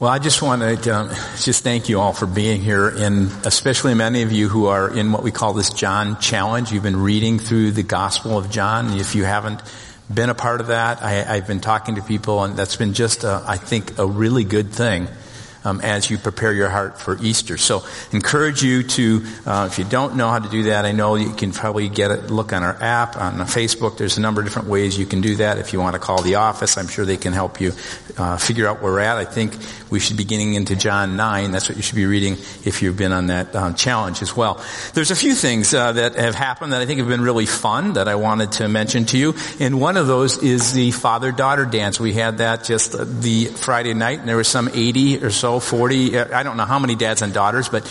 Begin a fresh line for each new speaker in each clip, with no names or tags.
Well, I just want to um, just thank you all for being here, and especially many of you who are in what we call this John Challenge. You've been reading through the Gospel of John. If you haven't been a part of that, I, have been talking to people, and that's been just, a, I think, a really good thing um, as you prepare your heart for Easter. So, encourage you to, uh, if you don't know how to do that, I know you can probably get a look on our app on Facebook. There's a number of different ways you can do that. If you want to call the office, I'm sure they can help you uh, figure out where we're at. I think we should be getting into John 9. That's what you should be reading if you've been on that um, challenge as well. There's a few things uh, that have happened that I think have been really fun that I wanted to mention to you. And one of those is the father-daughter dance. We had that just uh, the Friday night, and there was some 80 or so 40, uh, I don't know how many dads and daughters, but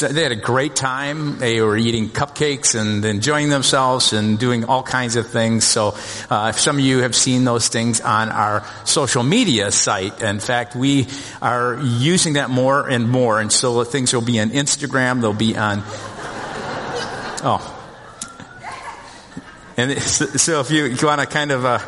they had a great time. They were eating cupcakes and enjoying themselves and doing all kinds of things. So uh, some of you have seen those things on our social media site. In fact, we are using that more and more. And so things will be on Instagram, they'll be on, oh. And so if you, you want to kind of, uh,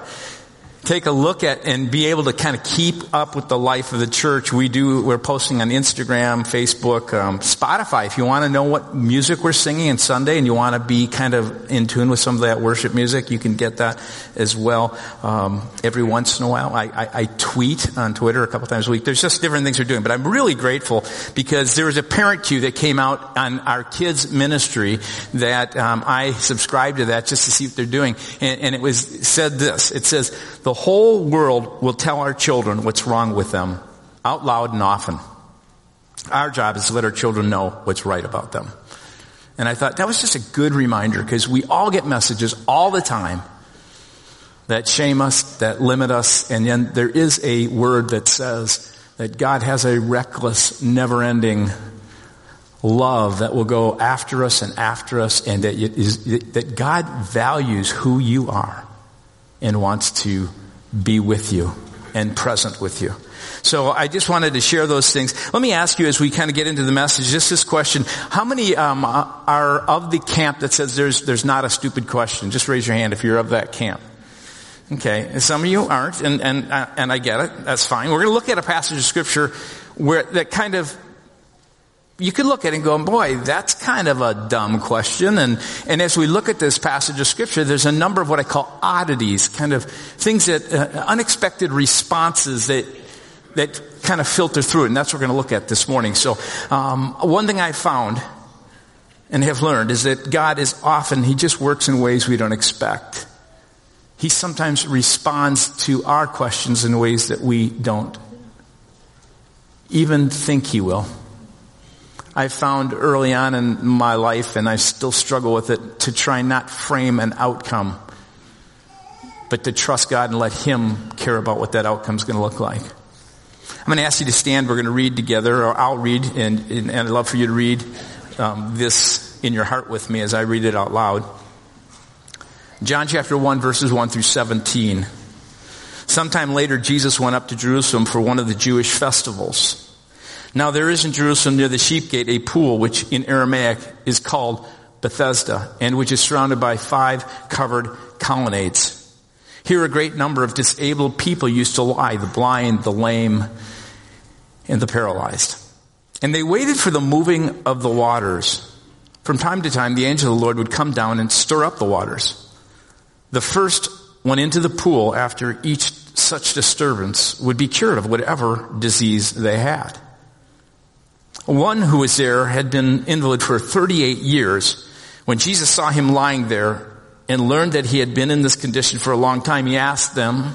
take a look at and be able to kind of keep up with the life of the church, we do, we're posting on Instagram, Facebook, um, Spotify. If you want to know what music we're singing on Sunday and you want to be kind of in tune with some of that worship music, you can get that as well. Um, every once in a while, I, I, I, tweet on Twitter a couple times a week. There's just different things we're doing, but I'm really grateful because there was a parent cue that came out on our kids ministry that um, I subscribed to that just to see what they're doing, and, and it was said this. It says the whole world will tell our children what's wrong with them out loud and often. Our job is to let our children know what's right about them. And I thought that was just a good reminder because we all get messages all the time that shame us, that limit us, and then there is a word that says that God has a reckless, never ending love that will go after us and after us, and that, is, that God values who you are and wants to be with you and present with you. So I just wanted to share those things. Let me ask you as we kind of get into the message, just this question. How many um, are of the camp that says there's, there's not a stupid question? Just raise your hand if you're of that camp. Okay, some of you aren't, and, and, uh, and I get it. That's fine. We're going to look at a passage of scripture where that kind of you could look at it and go, boy, that's kind of a dumb question. And, and as we look at this passage of scripture, there's a number of what I call oddities, kind of things that, uh, unexpected responses that, that kind of filter through it. And that's what we're going to look at this morning. So, um, one thing I found and have learned is that God is often, He just works in ways we don't expect. He sometimes responds to our questions in ways that we don't even think He will. I found early on in my life, and I still struggle with it, to try not frame an outcome, but to trust God and let Him care about what that outcome is going to look like. I'm going to ask you to stand. We're going to read together, or I'll read, and, and, I'd love for you to read um, this in your heart with me as I read it out loud. John chapter 1, verses 1 through 17. Sometime later, Jesus went up to Jerusalem for one of the Jewish festivals. Now there is in Jerusalem near the sheep gate a pool which in Aramaic is called Bethesda and which is surrounded by five covered colonnades. Here a great number of disabled people used to lie, the blind, the lame, and the paralyzed. And they waited for the moving of the waters. From time to time, the angel of the Lord would come down and stir up the waters. The first went into the pool after each such disturbance would be cured of whatever disease they had. One who was there had been invalid for 38 years. When Jesus saw him lying there and learned that he had been in this condition for a long time, he asked them,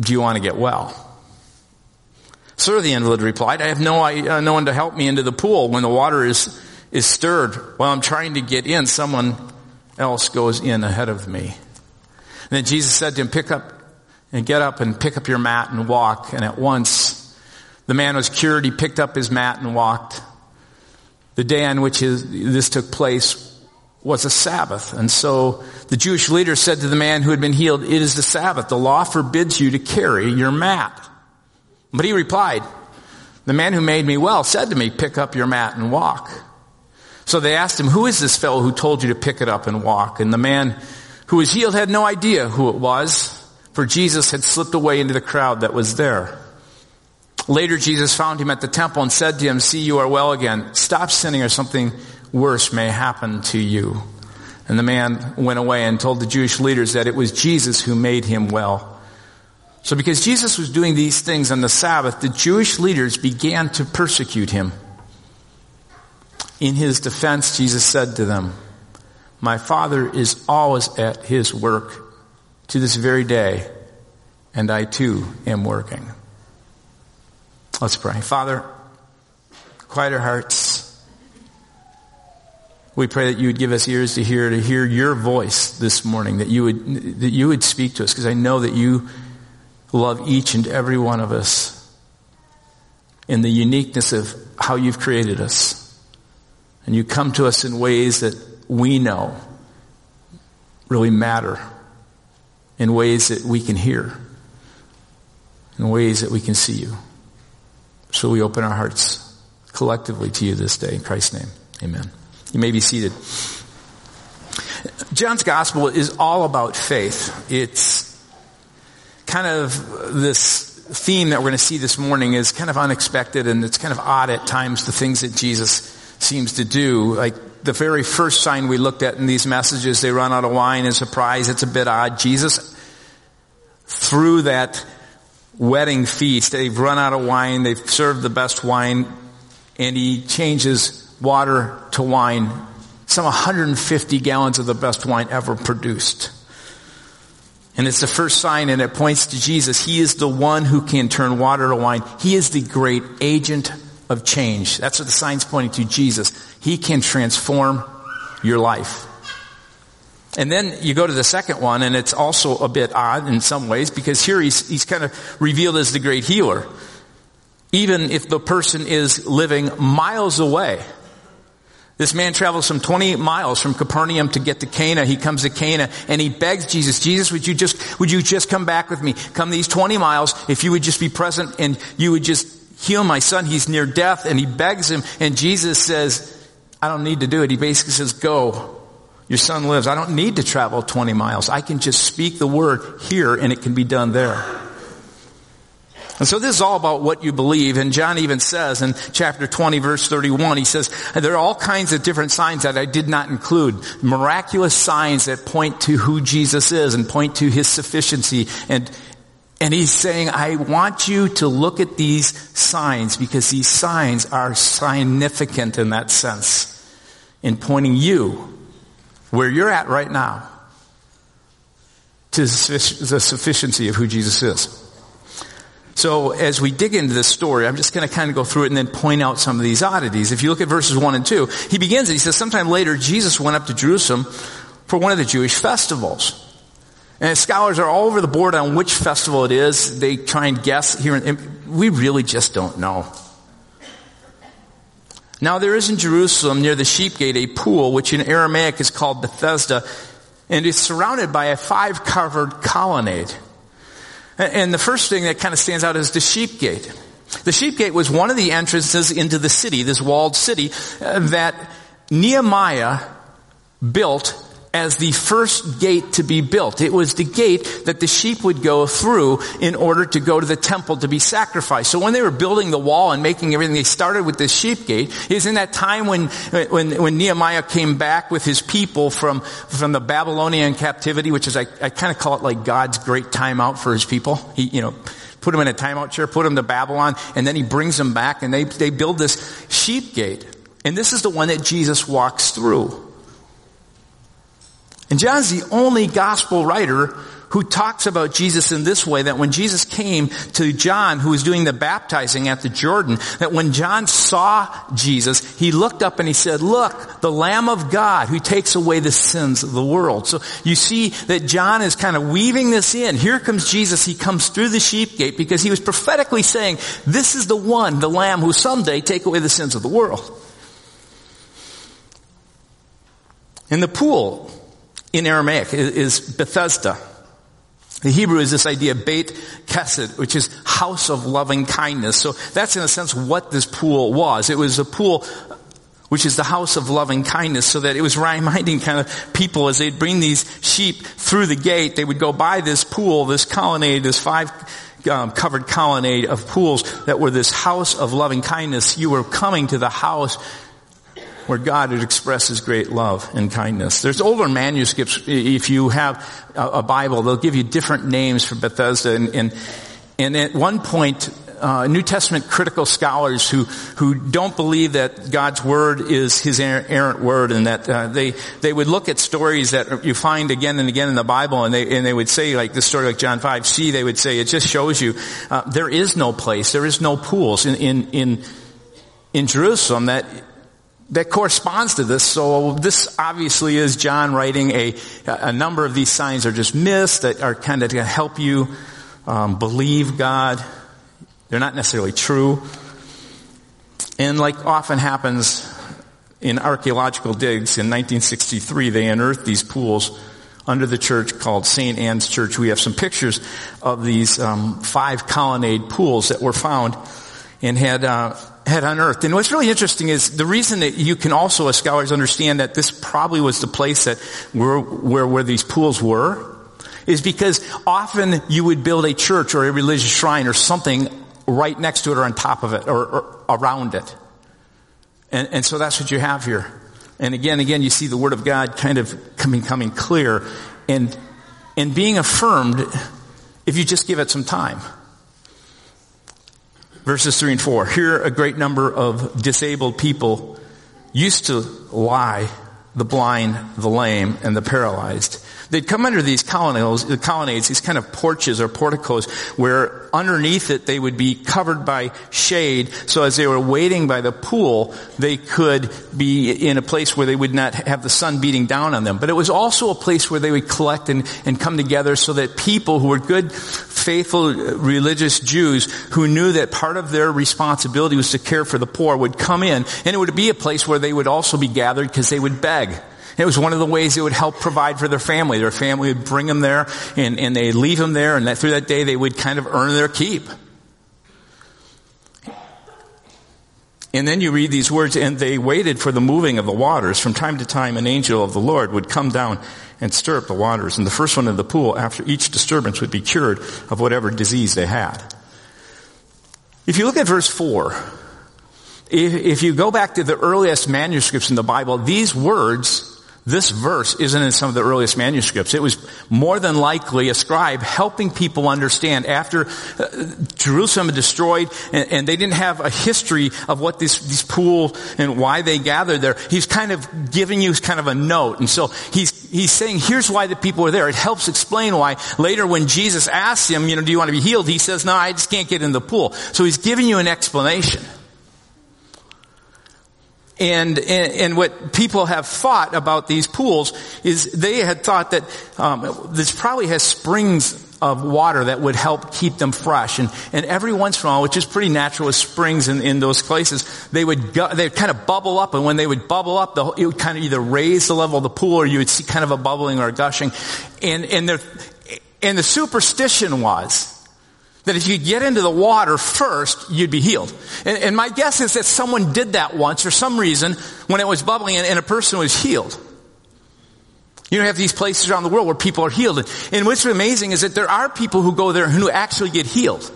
do you want to get well? Sir, the invalid replied, I have no, uh, no one to help me into the pool when the water is, is stirred. While I'm trying to get in, someone else goes in ahead of me. And then Jesus said to him, pick up and get up and pick up your mat and walk. And at once the man was cured. He picked up his mat and walked. The day on which his, this took place was a Sabbath. And so the Jewish leader said to the man who had been healed, it is the Sabbath. The law forbids you to carry your mat. But he replied, the man who made me well said to me, pick up your mat and walk. So they asked him, who is this fellow who told you to pick it up and walk? And the man who was healed had no idea who it was, for Jesus had slipped away into the crowd that was there. Later, Jesus found him at the temple and said to him, see, you are well again. Stop sinning or something worse may happen to you. And the man went away and told the Jewish leaders that it was Jesus who made him well. So because Jesus was doing these things on the Sabbath, the Jewish leaders began to persecute him. In his defense, Jesus said to them, My Father is always at his work to this very day, and I too am working. Let's pray. Father, quiet our hearts. We pray that you would give us ears to hear, to hear your voice this morning, that you would, that you would speak to us, because I know that you love each and every one of us in the uniqueness of how you've created us. And you come to us in ways that we know really matter, in ways that we can hear, in ways that we can see you. So we open our hearts collectively to you this day. In Christ's name, amen. You may be seated. John's gospel is all about faith. It's kind of this theme that we're going to see this morning is kind of unexpected and it's kind of odd at times the things that Jesus seems to do. Like the very first sign we looked at in these messages, they run out of wine and surprise. It's a bit odd. Jesus, through that wedding feast, they've run out of wine, they've served the best wine, and he changes water to wine. Some 150 gallons of the best wine ever produced. And it's the first sign and it points to Jesus. He is the one who can turn water to wine. He is the great agent of change. That's what the sign's pointing to, Jesus. He can transform your life. And then you go to the second one and it's also a bit odd in some ways because here he's, he's kind of revealed as the great healer. Even if the person is living miles away this man travels some 20 miles from Capernaum to get to Cana. He comes to Cana and he begs Jesus, Jesus, would you just, would you just come back with me? Come these 20 miles if you would just be present and you would just heal my son. He's near death and he begs him and Jesus says, I don't need to do it. He basically says, go. Your son lives. I don't need to travel 20 miles. I can just speak the word here and it can be done there. And so this is all about what you believe. And John even says in chapter 20 verse 31, he says, there are all kinds of different signs that I did not include. Miraculous signs that point to who Jesus is and point to his sufficiency. And, and he's saying, I want you to look at these signs because these signs are significant in that sense in pointing you where you're at right now to the sufficiency of who Jesus is. So as we dig into this story, I'm just going to kind of go through it and then point out some of these oddities. If you look at verses 1 and 2, he begins it. He says, sometime later, Jesus went up to Jerusalem for one of the Jewish festivals. And scholars are all over the board on which festival it is. They try and guess here. And we really just don't know. Now there is in Jerusalem near the sheep gate a pool, which in Aramaic is called Bethesda, and is surrounded by a five covered colonnade. And the first thing that kind of stands out is the sheep gate. The sheep gate was one of the entrances into the city, this walled city, uh, that Nehemiah built as the first gate to be built. It was the gate that the sheep would go through in order to go to the temple to be sacrificed. So when they were building the wall and making everything, they started with this sheep gate. Was in that time when, when, when Nehemiah came back with his people from, from the Babylonian captivity, which is, I, I kind of call it like God's great timeout for his people. He, you know, put them in a timeout chair, put them to Babylon, and then he brings them back and they, they build this sheep gate. And this is the one that Jesus walks through. And John's the only gospel writer who talks about Jesus in this way, that when Jesus came to John, who was doing the baptizing at the Jordan, that when John saw Jesus, he looked up and he said, look, the Lamb of God who takes away the sins of the world. So you see that John is kind of weaving this in. Here comes Jesus. He comes through the sheep gate because he was prophetically saying, this is the one, the Lamb who someday take away the sins of the world. In the pool, in Aramaic is Bethesda. The Hebrew is this idea, Beit Chesed, which is house of loving kindness. So that's in a sense what this pool was. It was a pool which is the house of loving kindness, so that it was reminding kind of people as they'd bring these sheep through the gate, they would go by this pool, this colonnade, this five um, covered colonnade of pools that were this house of loving kindness. You were coming to the house where God His great love and kindness. There's older manuscripts. If you have a, Bible, they'll give you different names for Bethesda. And, and, and at one point, uh, New Testament critical scholars who who don't believe that God's word is His errant word, and that uh, they they would look at stories that you find again and again in the Bible, and they and they would say like the story like John five c, they would say it just shows you uh, there is no place, there is no pools in in in in Jerusalem that that corresponds to this. So this obviously is John writing a, a number of these signs are just myths that are kind of to help you um, believe God. They're not necessarily true. And like often happens in archaeological digs, in 1963 they unearthed these pools under the church called St. Anne's Church. We have some pictures of these um, five colonnade pools that were found and had uh, had unearthed. And what's really interesting is the reason that you can also, as scholars, understand that this probably was the place that where where, where these pools were, is because often you would build a church or a religious shrine or something right next to it or on top of it or, or around it. And, and so that's what you have here. And again, again, you see the Word of God kind of coming, coming clear and, and being affirmed if you just give it some time. Verses 3 and 4. Here a great number of disabled people used to lie, the blind, the lame, and the paralyzed. They'd come under these colonnades, colonnades, these kind of porches or porticos where underneath it they would be covered by shade. So as they were waiting by the pool, they could be in a place where they would not have the sun beating down on them. But it was also a place where they would collect and, and come together so that people who were good, faithful, religious Jews who knew that part of their responsibility was to care for the poor would come in and it would be a place where they would also be gathered because they would beg. It was one of the ways it would help provide for their family. Their family would bring them there and, and they'd leave them there and that through that day they would kind of earn their keep. And then you read these words, and they waited for the moving of the waters. From time to time, an angel of the Lord would come down and stir up the waters. And the first one in the pool, after each disturbance, would be cured of whatever disease they had. If you look at verse 4, if, if you go back to the earliest manuscripts in the Bible, these words this verse isn't in some of the earliest manuscripts. It was more than likely a scribe helping people understand after uh, Jerusalem Jerusalem destroyed and, and, they didn't have a history of what this, this pool and why they gathered there. He's kind of giving you kind of a note. And so he's, he's saying, here's why the people are there. It helps explain why later when Jesus asks him, you know, do you want to be healed? He says, no, I just can't get in the pool. So he's giving you an explanation. And, and, and, what people have thought about these pools is they had thought that um, this probably has springs of water that would help keep them fresh. And, and every once in a while, which is pretty natural with springs in, in those places, they would go, they would kind of bubble up. And when they would bubble up, the, it would kind of either raise the level of the pool or you would see kind of a bubbling or a gushing. And, and, and the superstition was that if you get into the water first, you'd be healed. And, and, my guess is that someone did that once for some reason when it was bubbling and, and a person was healed. You don't have these places around the world where people are healed. And what's amazing is that there are people who go there who actually get healed.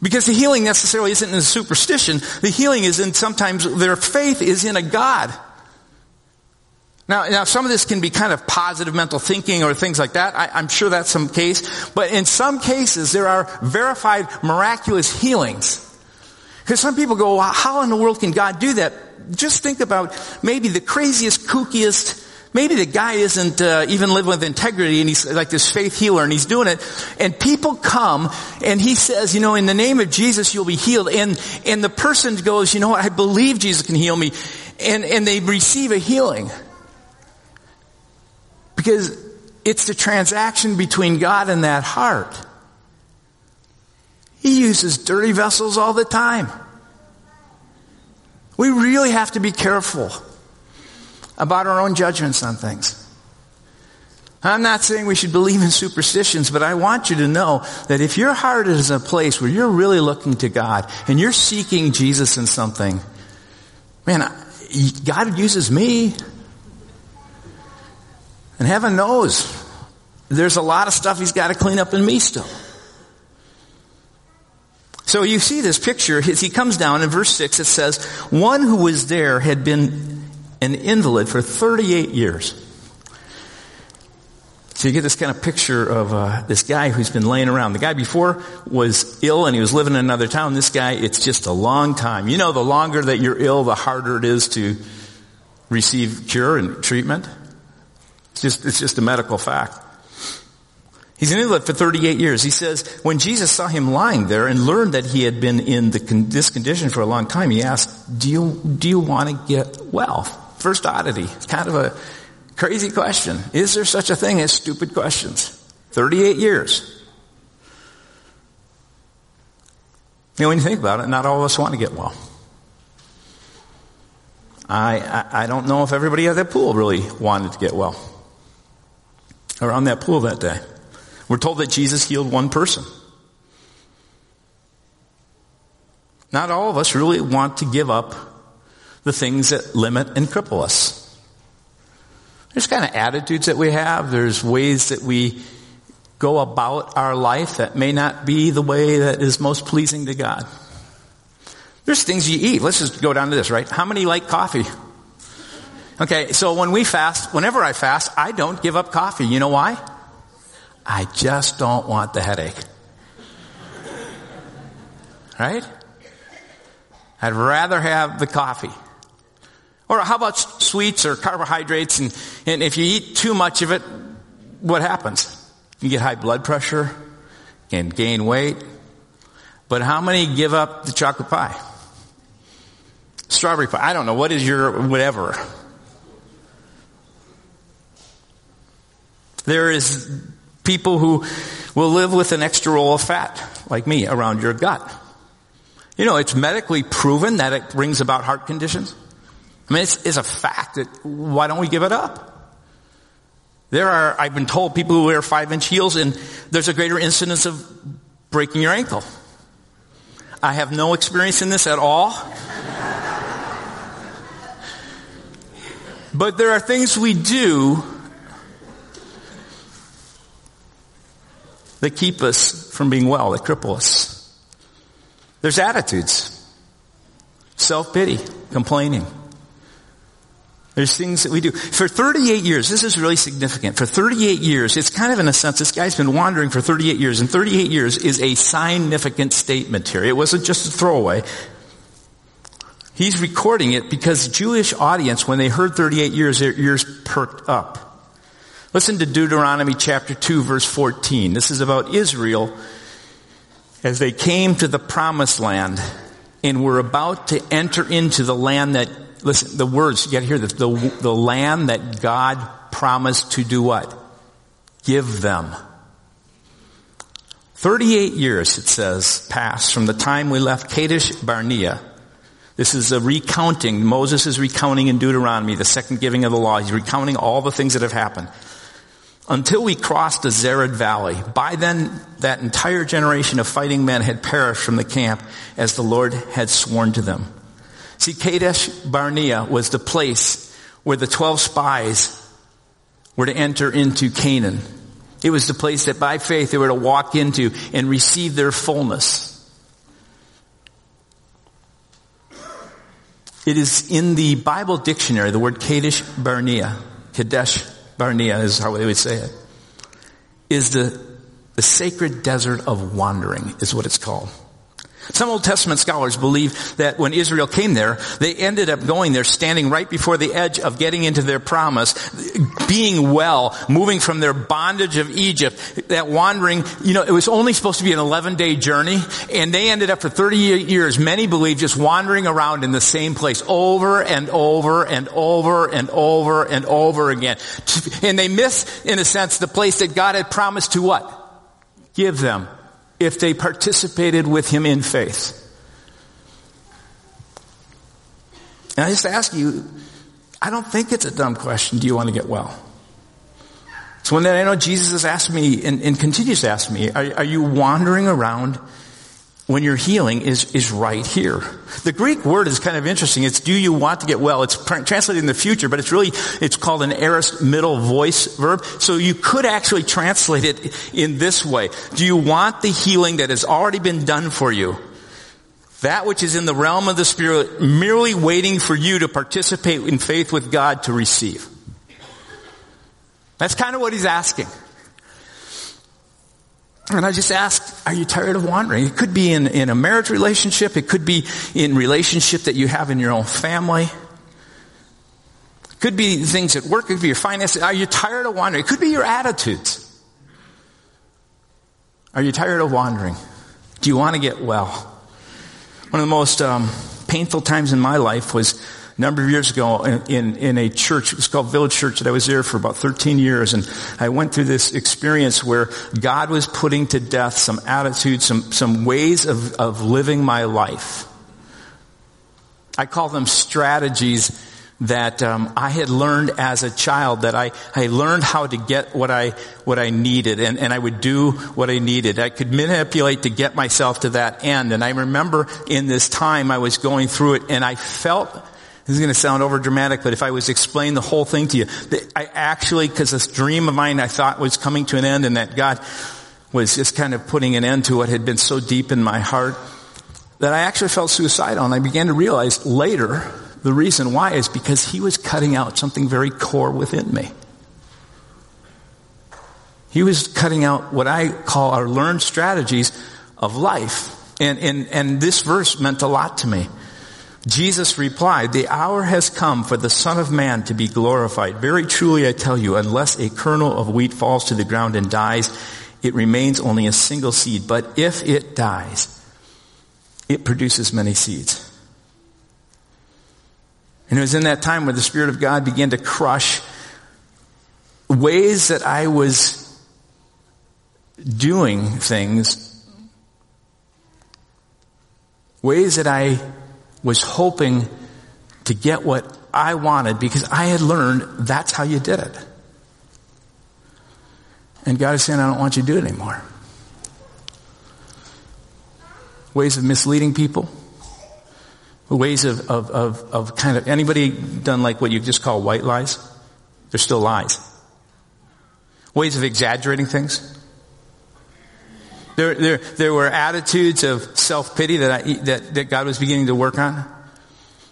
Because the healing necessarily isn't in superstition. The healing is in sometimes their faith is in a God now, now some of this can be kind of positive mental thinking or things like that. I, am sure that's some case. But in some cases, there are verified miraculous healings. Because some people go, well, how in the world can God do that? Just think about maybe the craziest, kookiest, maybe the guy isn't uh, even living with integrity and he's like this faith healer and he's doing it. And people come and he says, you know, in the name of Jesus, you'll be healed. And, and the person goes, you know what? I believe Jesus can heal me. And, and they receive a healing. Because it's the transaction between God and that heart. He uses dirty vessels all the time. We really have to be careful about our own judgments on things. I'm not saying we should believe in superstitions, but I want you to know that if your heart is a place where you're really looking to God and you're seeking Jesus in something, man, God uses me. And heaven knows there's a lot of stuff he's got to clean up in me still. So you see this picture as he comes down in verse 6 it says, one who was there had been an invalid for 38 years. So you get this kind of picture of uh, this guy who's been laying around. The guy before was ill and he was living in another town. This guy, it's just a long time. You know, the longer that you're ill, the harder it is to receive cure and treatment. It's just, it's just a medical fact. He's an invalid for 38 years. He says, when Jesus saw him lying there and learned that he had been in the, this condition for a long time, he asked, do you, do you want to get well? First oddity. It's kind of a Crazy question. Is there such a thing as stupid questions? 38 years. You know, when you think about it, not all of us want to get well. I, I, I don't know if everybody at that pool really wanted to get well. Around that pool that day. We're told that Jesus healed one person. Not all of us really want to give up the things that limit and cripple us. There's kind of attitudes that we have. There's ways that we go about our life that may not be the way that is most pleasing to God. There's things you eat. Let's just go down to this, right? How many like coffee? Okay, so when we fast, whenever I fast, I don't give up coffee. You know why? I just don't want the headache. Right? I'd rather have the coffee. Or how about sweets or carbohydrates? And, and if you eat too much of it, what happens? You get high blood pressure and gain weight. But how many give up the chocolate pie? Strawberry pie. I don't know. What is your whatever? There is people who will live with an extra roll of fat, like me, around your gut. You know, it's medically proven that it brings about heart conditions. I mean, it's, it's a fact that why don't we give it up? There are, I've been told, people who wear five inch heels and there's a greater incidence of breaking your ankle. I have no experience in this at all. but there are things we do that keep us from being well, that cripple us. There's attitudes. Self-pity, complaining. There's things that we do. For 38 years, this is really significant. For 38 years, it's kind of in a sense, this guy's been wandering for 38 years, and 38 years is a significant statement here. It wasn't just a throwaway. He's recording it because Jewish audience, when they heard 38 years, their ears perked up. Listen to Deuteronomy chapter 2 verse 14. This is about Israel as they came to the promised land and were about to enter into the land that Listen, the words, you gotta hear this. The, the land that God promised to do what? Give them. 38 years, it says, passed from the time we left Kadesh Barnea. This is a recounting. Moses is recounting in Deuteronomy, the second giving of the law. He's recounting all the things that have happened. Until we crossed the Zered Valley. By then, that entire generation of fighting men had perished from the camp as the Lord had sworn to them. See, Kadesh Barnea was the place where the 12 spies were to enter into Canaan. It was the place that by faith they were to walk into and receive their fullness. It is in the Bible dictionary, the word Kadesh Barnea, Kadesh Barnea is how they would say it, is the, the sacred desert of wandering is what it's called. Some Old Testament scholars believe that when Israel came there, they ended up going there standing right before the edge of getting into their promise, being well, moving from their bondage of Egypt, that wandering, you know, it was only supposed to be an 11 day journey, and they ended up for 30 years, many believe, just wandering around in the same place over and over and over and over and over again. And they miss, in a sense, the place that God had promised to what? Give them if they participated with him in faith. And I just ask you, I don't think it's a dumb question. Do you want to get well? It's one that I know Jesus has asked me and, and continues to ask me. Are, are you wandering around when your healing is, is right here. The Greek word is kind of interesting. It's do you want to get well? It's translated in the future, but it's really, it's called an aorist middle voice verb. So you could actually translate it in this way. Do you want the healing that has already been done for you? That which is in the realm of the Spirit merely waiting for you to participate in faith with God to receive. That's kind of what he's asking. And I just asked, are you tired of wandering? It could be in, in a marriage relationship. It could be in relationship that you have in your own family. It could be things at work. It could be your finances. Are you tired of wandering? It could be your attitudes. Are you tired of wandering? Do you want to get well? One of the most um, painful times in my life was number of years ago in, in, in, a church. It was called Village Church that I was there for about 13 years and I went through this experience where God was putting to death some attitudes, some, some ways of, of living my life. I call them strategies that um, I had learned as a child that I, I learned how to get what I what I needed and, and I would do what I needed. I could manipulate to get myself to that end. And I remember in this time I was going through it and I felt this is going to sound over dramatic, but if I was explain the whole thing to you, I actually, because this dream of mine I thought was coming to an end and that God was just kind of putting an end to what had been so deep in my heart, that I actually felt suicidal. And I began to realize later the reason why is because He was cutting out something very core within me. He was cutting out what I call our learned strategies of life. And, and, and this verse meant a lot to me. Jesus replied, the hour has come for the son of man to be glorified. Very truly I tell you, unless a kernel of wheat falls to the ground and dies, it remains only a single seed. But if it dies, it produces many seeds. And it was in that time where the Spirit of God began to crush ways that I was doing things, ways that I was hoping to get what I wanted because I had learned that's how you did it. And God is saying, I don't want you to do it anymore. Ways of misleading people. Ways of, of, of, of kind of, anybody done like what you just call white lies? They're still lies. Ways of exaggerating things. There, there, there were attitudes of self-pity that, that, that God was beginning to work on.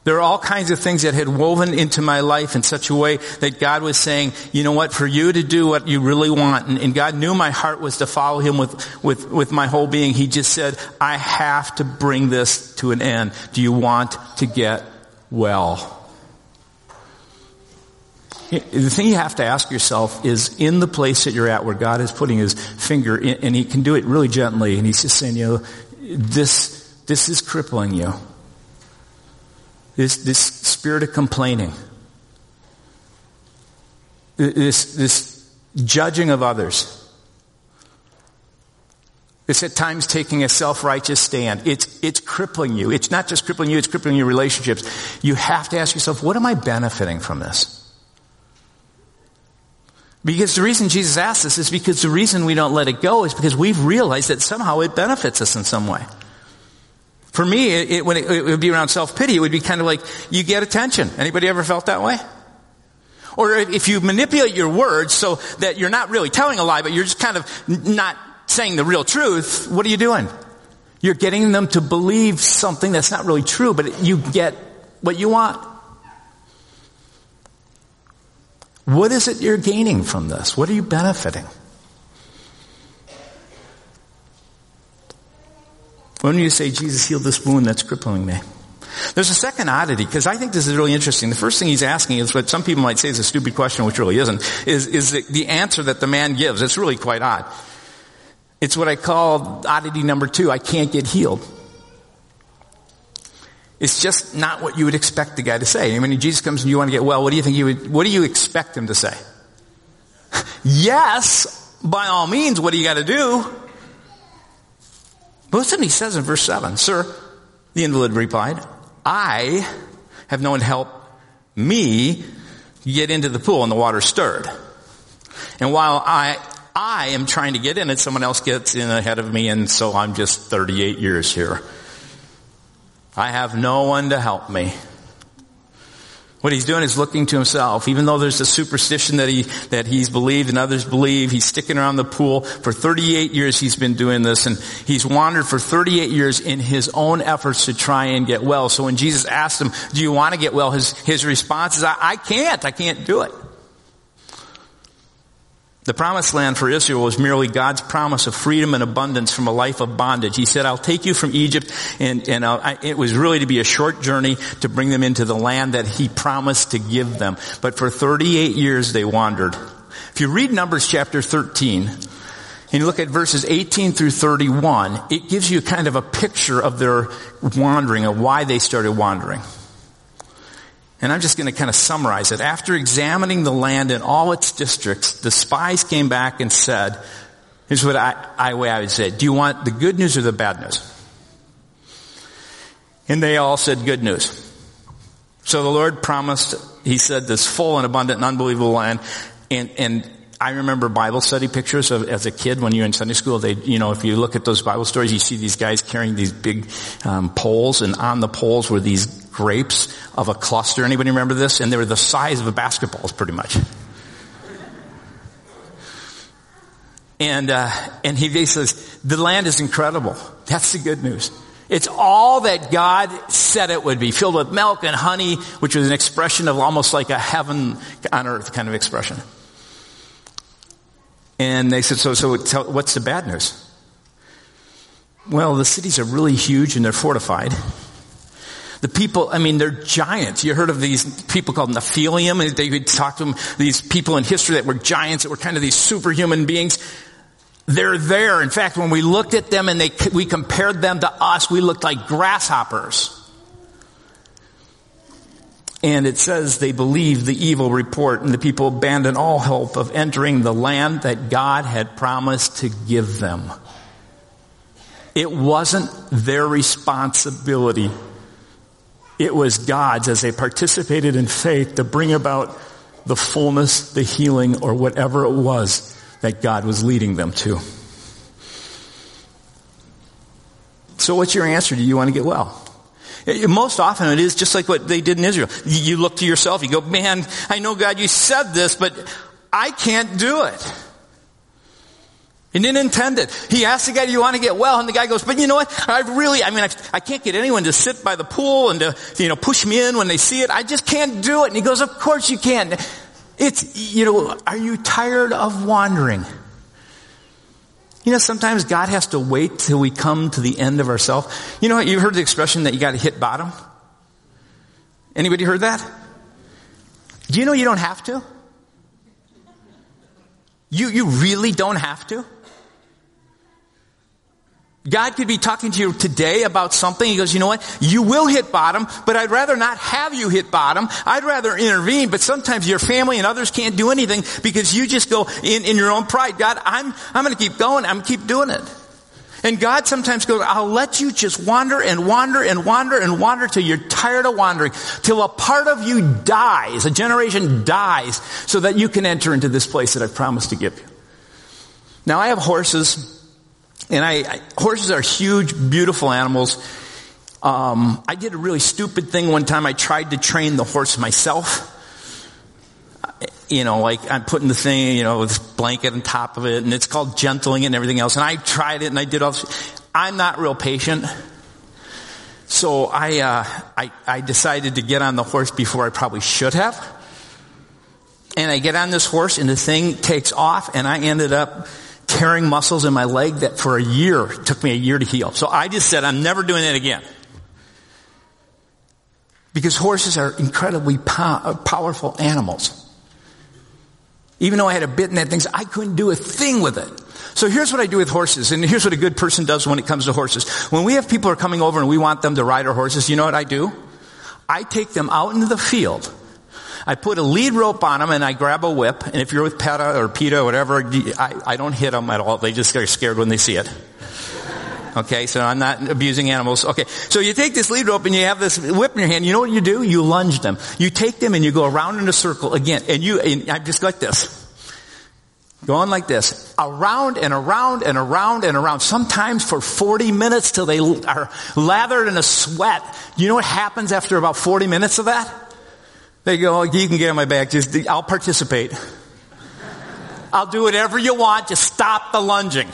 There are all kinds of things that had woven into my life in such a way that God was saying, you know what, for you to do what you really want, and, and, God knew my heart was to follow Him with, with, with my whole being. He just said, I have to bring this to an end. Do you want to get well? The thing you have to ask yourself is in the place that you're at where God is putting his finger in, and he can do it really gently and he's just saying, you know, this, this is crippling you. This, this spirit of complaining. This, this judging of others. It's at times taking a self-righteous stand. It's, it's crippling you. It's not just crippling you, it's crippling your relationships. You have to ask yourself, what am I benefiting from this? Because the reason Jesus asked this is because the reason we don't let it go is because we've realized that somehow it benefits us in some way. For me, it, it when it, it would be around self-pity, it would be kind of like you get attention. Anybody ever felt that way? Or if you manipulate your words so that you're not really telling a lie, but you're just kind of not saying the real truth, what are you doing? You're getting them to believe something that's not really true, but you get what you want. What is it you're gaining from this? What are you benefiting? When you say, Jesus healed this wound that's crippling me. There's a second oddity, because I think this is really interesting. The first thing he's asking is what some people might say is a stupid question, which really isn't, is, is the, the answer that the man gives. It's really quite odd. It's what I call oddity number two. I can't get healed. It's just not what you would expect the guy to say. I mean, Jesus comes and you want to get well, what do you think you would, what do you expect him to say? yes, by all means, what do you got to do? But listen, he says in verse 7, Sir, the invalid replied, I have no one to help me get into the pool and the water stirred. And while I, I am trying to get in it, someone else gets in ahead of me and so I'm just 38 years here. I have no one to help me. What he's doing is looking to himself. Even though there's a superstition that he, that he's believed and others believe, he's sticking around the pool. For 38 years he's been doing this and he's wandered for 38 years in his own efforts to try and get well. So when Jesus asked him, do you want to get well? His, his response is, I, I can't. I can't do it. The promised land for Israel was merely God's promise of freedom and abundance from a life of bondage. He said, I'll take you from Egypt and, and uh, I, it was really to be a short journey to bring them into the land that he promised to give them. But for 38 years they wandered. If you read Numbers chapter 13, and you look at verses 18 through 31, it gives you kind of a picture of their wandering and why they started wandering. And I'm just going to kind of summarize it. After examining the land in all its districts, the spies came back and said, here's what I, I way I would say. Do you want the good news or the bad news? And they all said good news. So the Lord promised, He said, this full and abundant and unbelievable land. And, and I remember Bible study pictures of, as a kid when you're in Sunday school. They, you know, if you look at those Bible stories, you see these guys carrying these big um, poles, and on the poles were these grapes of a cluster. Anybody remember this? And they were the size of a basketball, pretty much. And uh, and he says the land is incredible. That's the good news. It's all that God said it would be, filled with milk and honey, which was an expression of almost like a heaven on earth kind of expression. And they said, so, so tell, what's the bad news? Well, the cities are really huge and they're fortified. The people, I mean, they're giants. You heard of these people called Nephilim, and they would talk to them, these people in history that were giants, that were kind of these superhuman beings. They're there. In fact, when we looked at them and they, we compared them to us, we looked like grasshoppers. And it says they believed the evil report and the people abandoned all hope of entering the land that God had promised to give them. It wasn't their responsibility it was God's as they participated in faith to bring about the fullness, the healing, or whatever it was that God was leading them to. So what's your answer? Do you want to get well? Most often it is just like what they did in Israel. You look to yourself, you go, man, I know God, you said this, but I can't do it. He didn't intend it. He asked the guy, do you want to get well? And the guy goes, but you know what? I really, I mean, I, I, can't get anyone to sit by the pool and to, you know, push me in when they see it. I just can't do it. And he goes, of course you can. It's, you know, are you tired of wandering? You know, sometimes God has to wait till we come to the end of ourselves. You know, you've heard the expression that you got to hit bottom? Anybody heard that? Do you know you don't have to? You, you really don't have to? God could be talking to you today about something. He goes, you know what? You will hit bottom, but I'd rather not have you hit bottom. I'd rather intervene, but sometimes your family and others can't do anything because you just go in, in your own pride. God, I'm, I'm gonna keep going. I'm keep doing it. And God sometimes goes, I'll let you just wander and wander and wander and wander till you're tired of wandering, till a part of you dies, a generation dies, so that you can enter into this place that I've promised to give you. Now I have horses and I, I horses are huge, beautiful animals. Um, I did a really stupid thing one time. I tried to train the horse myself. You know, like I'm putting the thing, you know, with blanket on top of it, and it's called gentling and everything else. And I tried it, and I did all. This. I'm not real patient, so I, uh, I I decided to get on the horse before I probably should have. And I get on this horse, and the thing takes off, and I ended up tearing muscles in my leg that for a year, took me a year to heal. So I just said, I'm never doing that again. Because horses are incredibly uh, powerful animals. Even though I had a bit in that thing, I couldn't do a thing with it. So here's what I do with horses, and here's what a good person does when it comes to horses. When we have people are coming over and we want them to ride our horses, you know what I do? I take them out into the field I put a lead rope on them and I grab a whip. And if you're with PETA or PETA or whatever, I, I don't hit them at all. They just get scared when they see it. Okay, so I'm not abusing animals. Okay, so you take this lead rope and you have this whip in your hand. You know what you do? You lunge them. You take them and you go around in a circle again. And you, and I'm just like this. Going like this. Around and around and around and around. Sometimes for 40 minutes till they are lathered in a sweat. You know what happens after about 40 minutes of that? They go, oh, you can get on my back. Just, I'll participate. I'll do whatever you want. Just stop the lunging.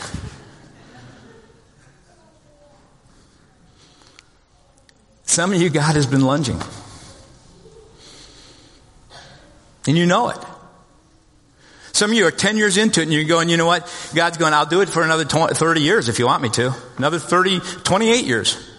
Some of you, God has been lunging. And you know it. Some of you are 10 years into it and you're going, you know what? God's going, I'll do it for another 20, 30 years if you want me to. Another 30, 28 years.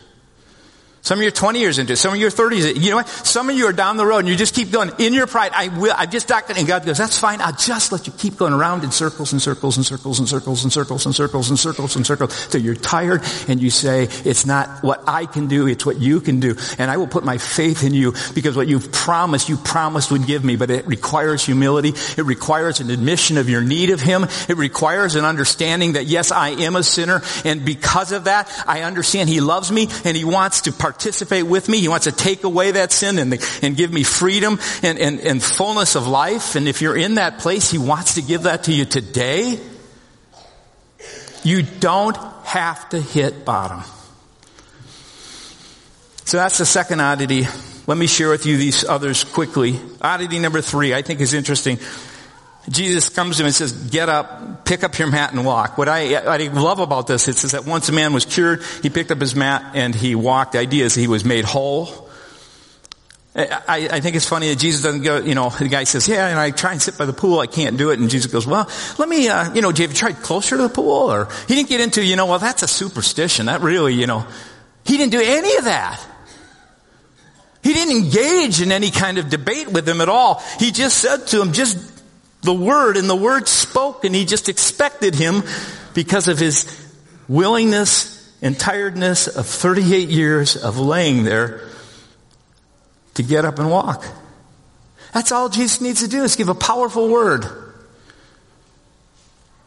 Some of you are 20 years into it. Some of you are 30 You know what? Some of you are down the road and you just keep going. In your pride, I will, I just doctored. And God goes, that's fine. I'll just let you keep going around in circles and circles and circles and circles and circles and circles and circles and circles till you're tired and you say, it's not what I can do, it's what you can do. And I will put my faith in you because what you've promised, you promised would give me. But it requires humility. It requires an admission of your need of Him. It requires an understanding that yes, I am a sinner. And because of that, I understand He loves me and He wants to participate participate with me. He wants to take away that sin and, and give me freedom and, and, and fullness of life. And if you're in that place, He wants to give that to you today. You don't have to hit bottom. So that's the second oddity. Let me share with you these others quickly. Oddity number three, I think is interesting. Jesus comes to him and says, get up, pick up your mat and walk. What I, I love about this, it says that once a man was cured, he picked up his mat and he walked. The idea is he was made whole. I, I, think it's funny that Jesus doesn't go, you know, the guy says, yeah, and I try and sit by the pool, I can't do it. And Jesus goes, well, let me, uh, you know, have you tried closer to the pool? Or he didn't get into, you know, well, that's a superstition. That really, you know, he didn't do any of that. He didn't engage in any kind of debate with him at all. He just said to him, just the word and the word spoke and he just expected him because of his willingness and tiredness of 38 years of laying there to get up and walk. That's all Jesus needs to do is give a powerful word.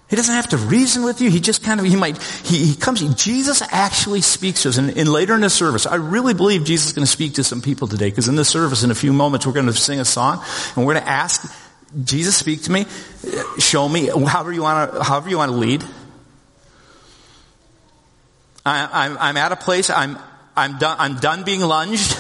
He doesn't have to reason with you. He just kind of, he might, he, he comes, Jesus actually speaks to us. And, and later in the service, I really believe Jesus is going to speak to some people today because in the service, in a few moments, we're going to sing a song and we're going to ask Jesus, speak to me. Show me however you want to, however you want to lead. I, am I'm at a place, I'm, I'm done, I'm done being lunged.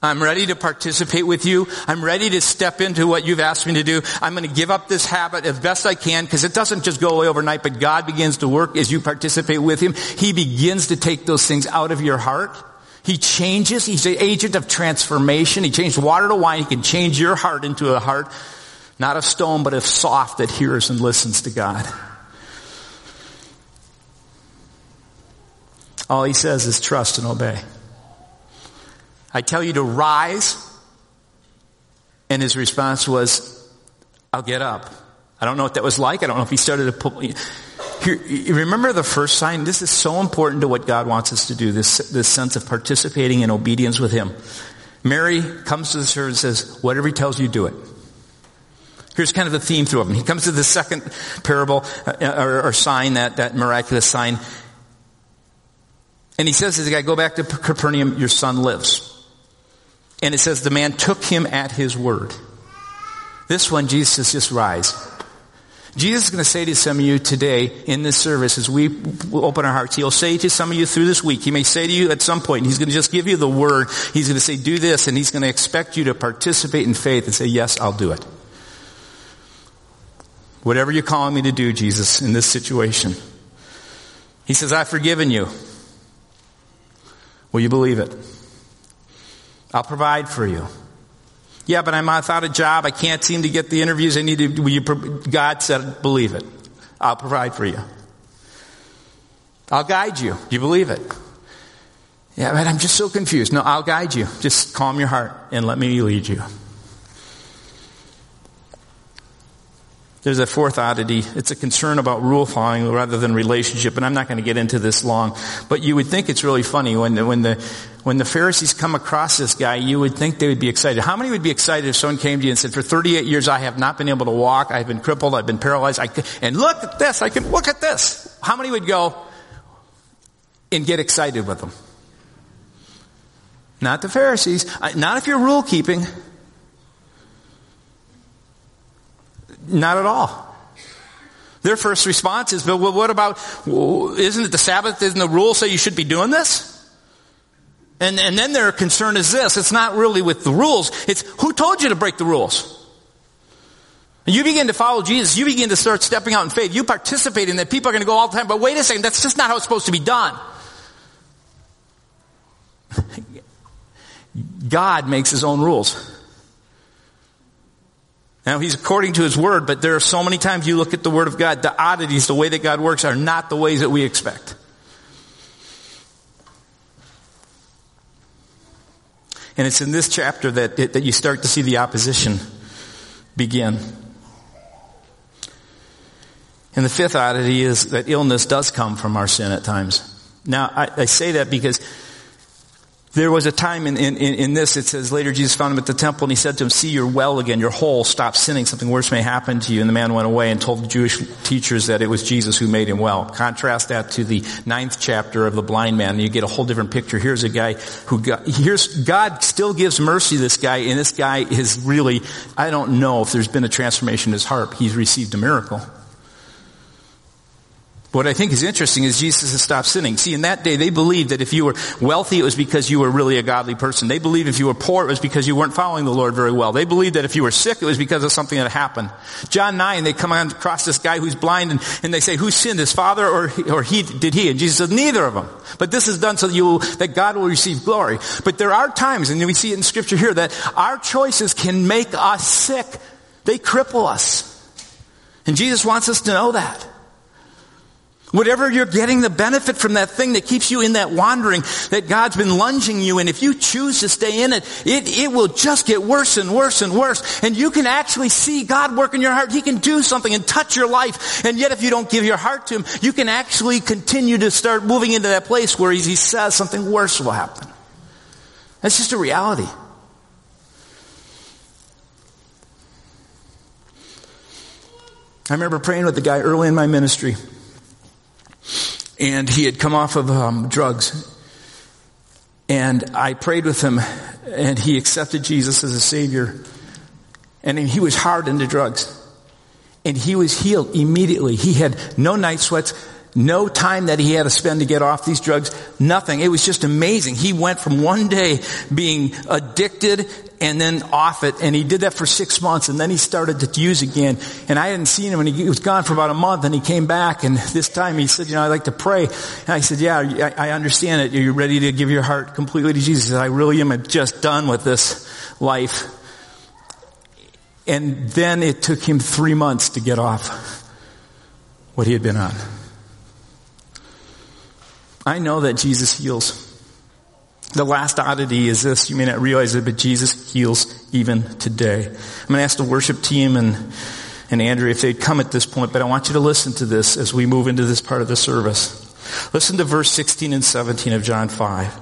I'm ready to participate with you. I'm ready to step into what you've asked me to do. I'm going to give up this habit as best I can because it doesn't just go away overnight, but God begins to work as you participate with Him. He begins to take those things out of your heart. He changes. He's the agent of transformation. He changed water to wine. He can change your heart into a heart, not of stone, but of soft that hears and listens to God. All he says is trust and obey. I tell you to rise. And his response was, I'll get up. I don't know what that was like. I don't know if he started to pull. Here, remember the first sign? This is so important to what God wants us to do, this, this sense of participating in obedience with Him. Mary comes to the servant and says, whatever He tells you, do it. Here's kind of the theme through them. He comes to the second parable, uh, or, or sign, that, that miraculous sign. And he says to the guy, go back to Capernaum, your son lives. And it says the man took him at his word. This one, Jesus says, just rise. Jesus is going to say to some of you today in this service as we open our hearts, He'll say to some of you through this week, He may say to you at some point, He's going to just give you the word, He's going to say, do this, and He's going to expect you to participate in faith and say, yes, I'll do it. Whatever you're calling me to do, Jesus, in this situation. He says, I've forgiven you. Will you believe it? I'll provide for you. Yeah, but I'm without a job. I can't seem to get the interviews I need to. You, God said, believe it. I'll provide for you. I'll guide you. You believe it? Yeah, but I'm just so confused. No, I'll guide you. Just calm your heart and let me lead you. There's a fourth oddity. It's a concern about rule following rather than relationship, and I'm not going to get into this long. But you would think it's really funny when the, when the when the Pharisees come across this guy, you would think they would be excited. How many would be excited if someone came to you and said, "For 38 years, I have not been able to walk. I've been crippled. I've been paralyzed. I and look at this. I can look at this." How many would go and get excited with them? Not the Pharisees. Not if you're rule keeping. Not at all. Their first response is, but what about, isn't it the Sabbath? Isn't the rule say you should be doing this? And, and then their concern is this. It's not really with the rules. It's who told you to break the rules? And you begin to follow Jesus. You begin to start stepping out in faith. You participate in that. People are going to go all the time. But wait a second. That's just not how it's supposed to be done. God makes his own rules. Now he's according to his word, but there are so many times you look at the word of God, the oddities, the way that God works are not the ways that we expect. And it's in this chapter that, that you start to see the opposition begin. And the fifth oddity is that illness does come from our sin at times. Now, I, I say that because there was a time in, in, in, this, it says later Jesus found him at the temple and he said to him, see, you're well again, you're whole, stop sinning, something worse may happen to you. And the man went away and told the Jewish teachers that it was Jesus who made him well. Contrast that to the ninth chapter of the blind man you get a whole different picture. Here's a guy who got, here's, God still gives mercy to this guy and this guy is really, I don't know if there's been a transformation in his heart. He's received a miracle. What I think is interesting is Jesus has stopped sinning. See, in that day, they believed that if you were wealthy, it was because you were really a godly person. They believed if you were poor, it was because you weren't following the Lord very well. They believed that if you were sick, it was because of something that happened. John 9, they come across this guy who's blind and, and they say, who sinned, his father or, or he, did he? And Jesus said, neither of them. But this is done so that you, that God will receive glory. But there are times, and we see it in scripture here, that our choices can make us sick. They cripple us. And Jesus wants us to know that. Whatever you're getting the benefit from that thing that keeps you in that wandering that God's been lunging you in, if you choose to stay in it, it, it will just get worse and worse and worse. And you can actually see God work in your heart. He can do something and touch your life. And yet if you don't give your heart to Him, you can actually continue to start moving into that place where He, says something worse will happen. That's just a reality. I remember praying with the guy early in my ministry and he had come off of um, drugs. And I prayed with him, and he accepted Jesus as a Savior. And he was hard into drugs. And he was healed immediately. He had no night sweats, no time that he had to spend to get off these drugs, nothing. It was just amazing. He went from one day being addicted and then off it, and he did that for six months, and then he started to use again. And I hadn't seen him, and he was gone for about a month, and he came back, and this time he said, you know, I'd like to pray. And I said, yeah, I understand it. Are You're ready to give your heart completely to Jesus. I really am just done with this life. And then it took him three months to get off what he had been on. I know that Jesus heals. The last oddity is this. You may not realize it, but Jesus heals even today. I'm going to ask the worship team and, and Andrew if they'd come at this point, but I want you to listen to this as we move into this part of the service. Listen to verse 16 and 17 of John 5.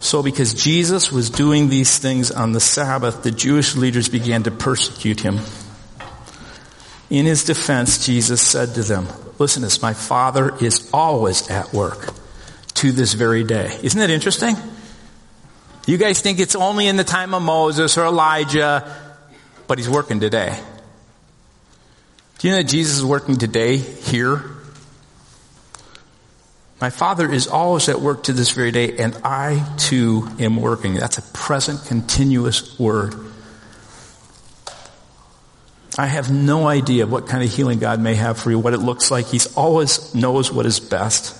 So because Jesus was doing these things on the Sabbath, the Jewish leaders began to persecute him. In his defense, Jesus said to them, listen to this, my Father is always at work to this very day. Isn't that interesting? You guys think it's only in the time of Moses or Elijah, but he's working today. Do you know that Jesus is working today here? My Father is always at work to this very day, and I too am working. That's a present continuous word. I have no idea what kind of healing God may have for you, what it looks like. He always knows what is best.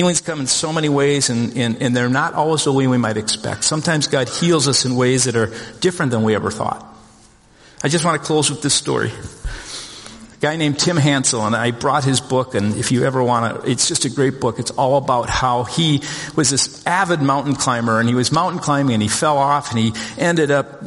Healings come in so many ways and, and, and, they're not always the way we might expect. Sometimes God heals us in ways that are different than we ever thought. I just want to close with this story. A guy named Tim Hansel and I brought his book and if you ever want to, it's just a great book. It's all about how he was this avid mountain climber and he was mountain climbing and he fell off and he ended up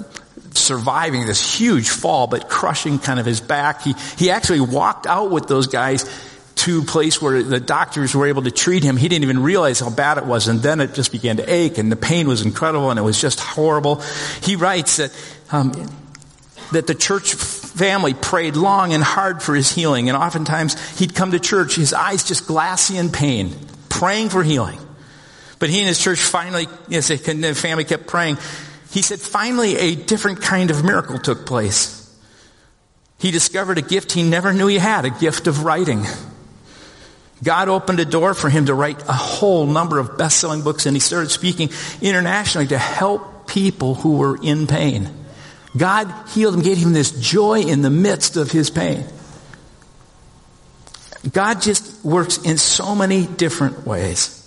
surviving this huge fall but crushing kind of his back. He, he actually walked out with those guys to place where the doctors were able to treat him. He didn't even realize how bad it was. And then it just began to ache and the pain was incredible and it was just horrible. He writes that, um, that the church family prayed long and hard for his healing. And oftentimes he'd come to church, his eyes just glassy in pain, praying for healing. But he and his church finally, as the family kept praying, he said finally a different kind of miracle took place. He discovered a gift he never knew he had, a gift of writing. God opened a door for him to write a whole number of best-selling books and he started speaking internationally to help people who were in pain. God healed him, gave him this joy in the midst of his pain. God just works in so many different ways.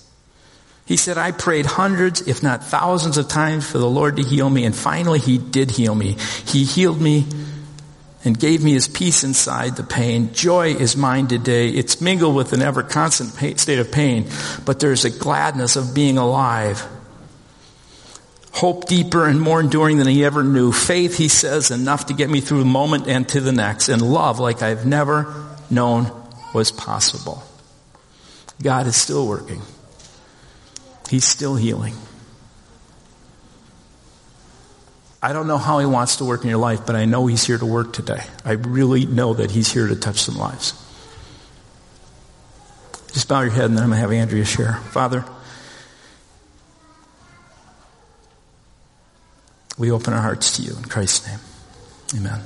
He said, I prayed hundreds, if not thousands of times for the Lord to heal me, and finally He did heal me. He healed me and gave me His peace inside the pain. Joy is mine today. It's mingled with an ever constant state of pain, but there's a gladness of being alive. Hope deeper and more enduring than he ever knew. Faith, he says, enough to get me through the moment and to the next. And love like I've never known was possible. God is still working. He's still healing. I don't know how he wants to work in your life, but I know he's here to work today. I really know that he's here to touch some lives. Just bow your head and then I'm going to have Andrea share. Father, we open our hearts to you in Christ's name. Amen.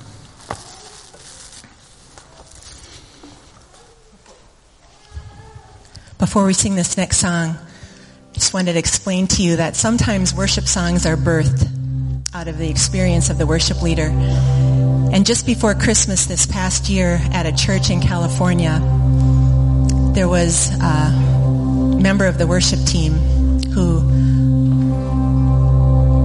Before we sing this next song, I just wanted to explain to you that sometimes worship songs are birthed out of the experience of the worship leader. And just before Christmas this past year at a church in California, there was a member of the worship team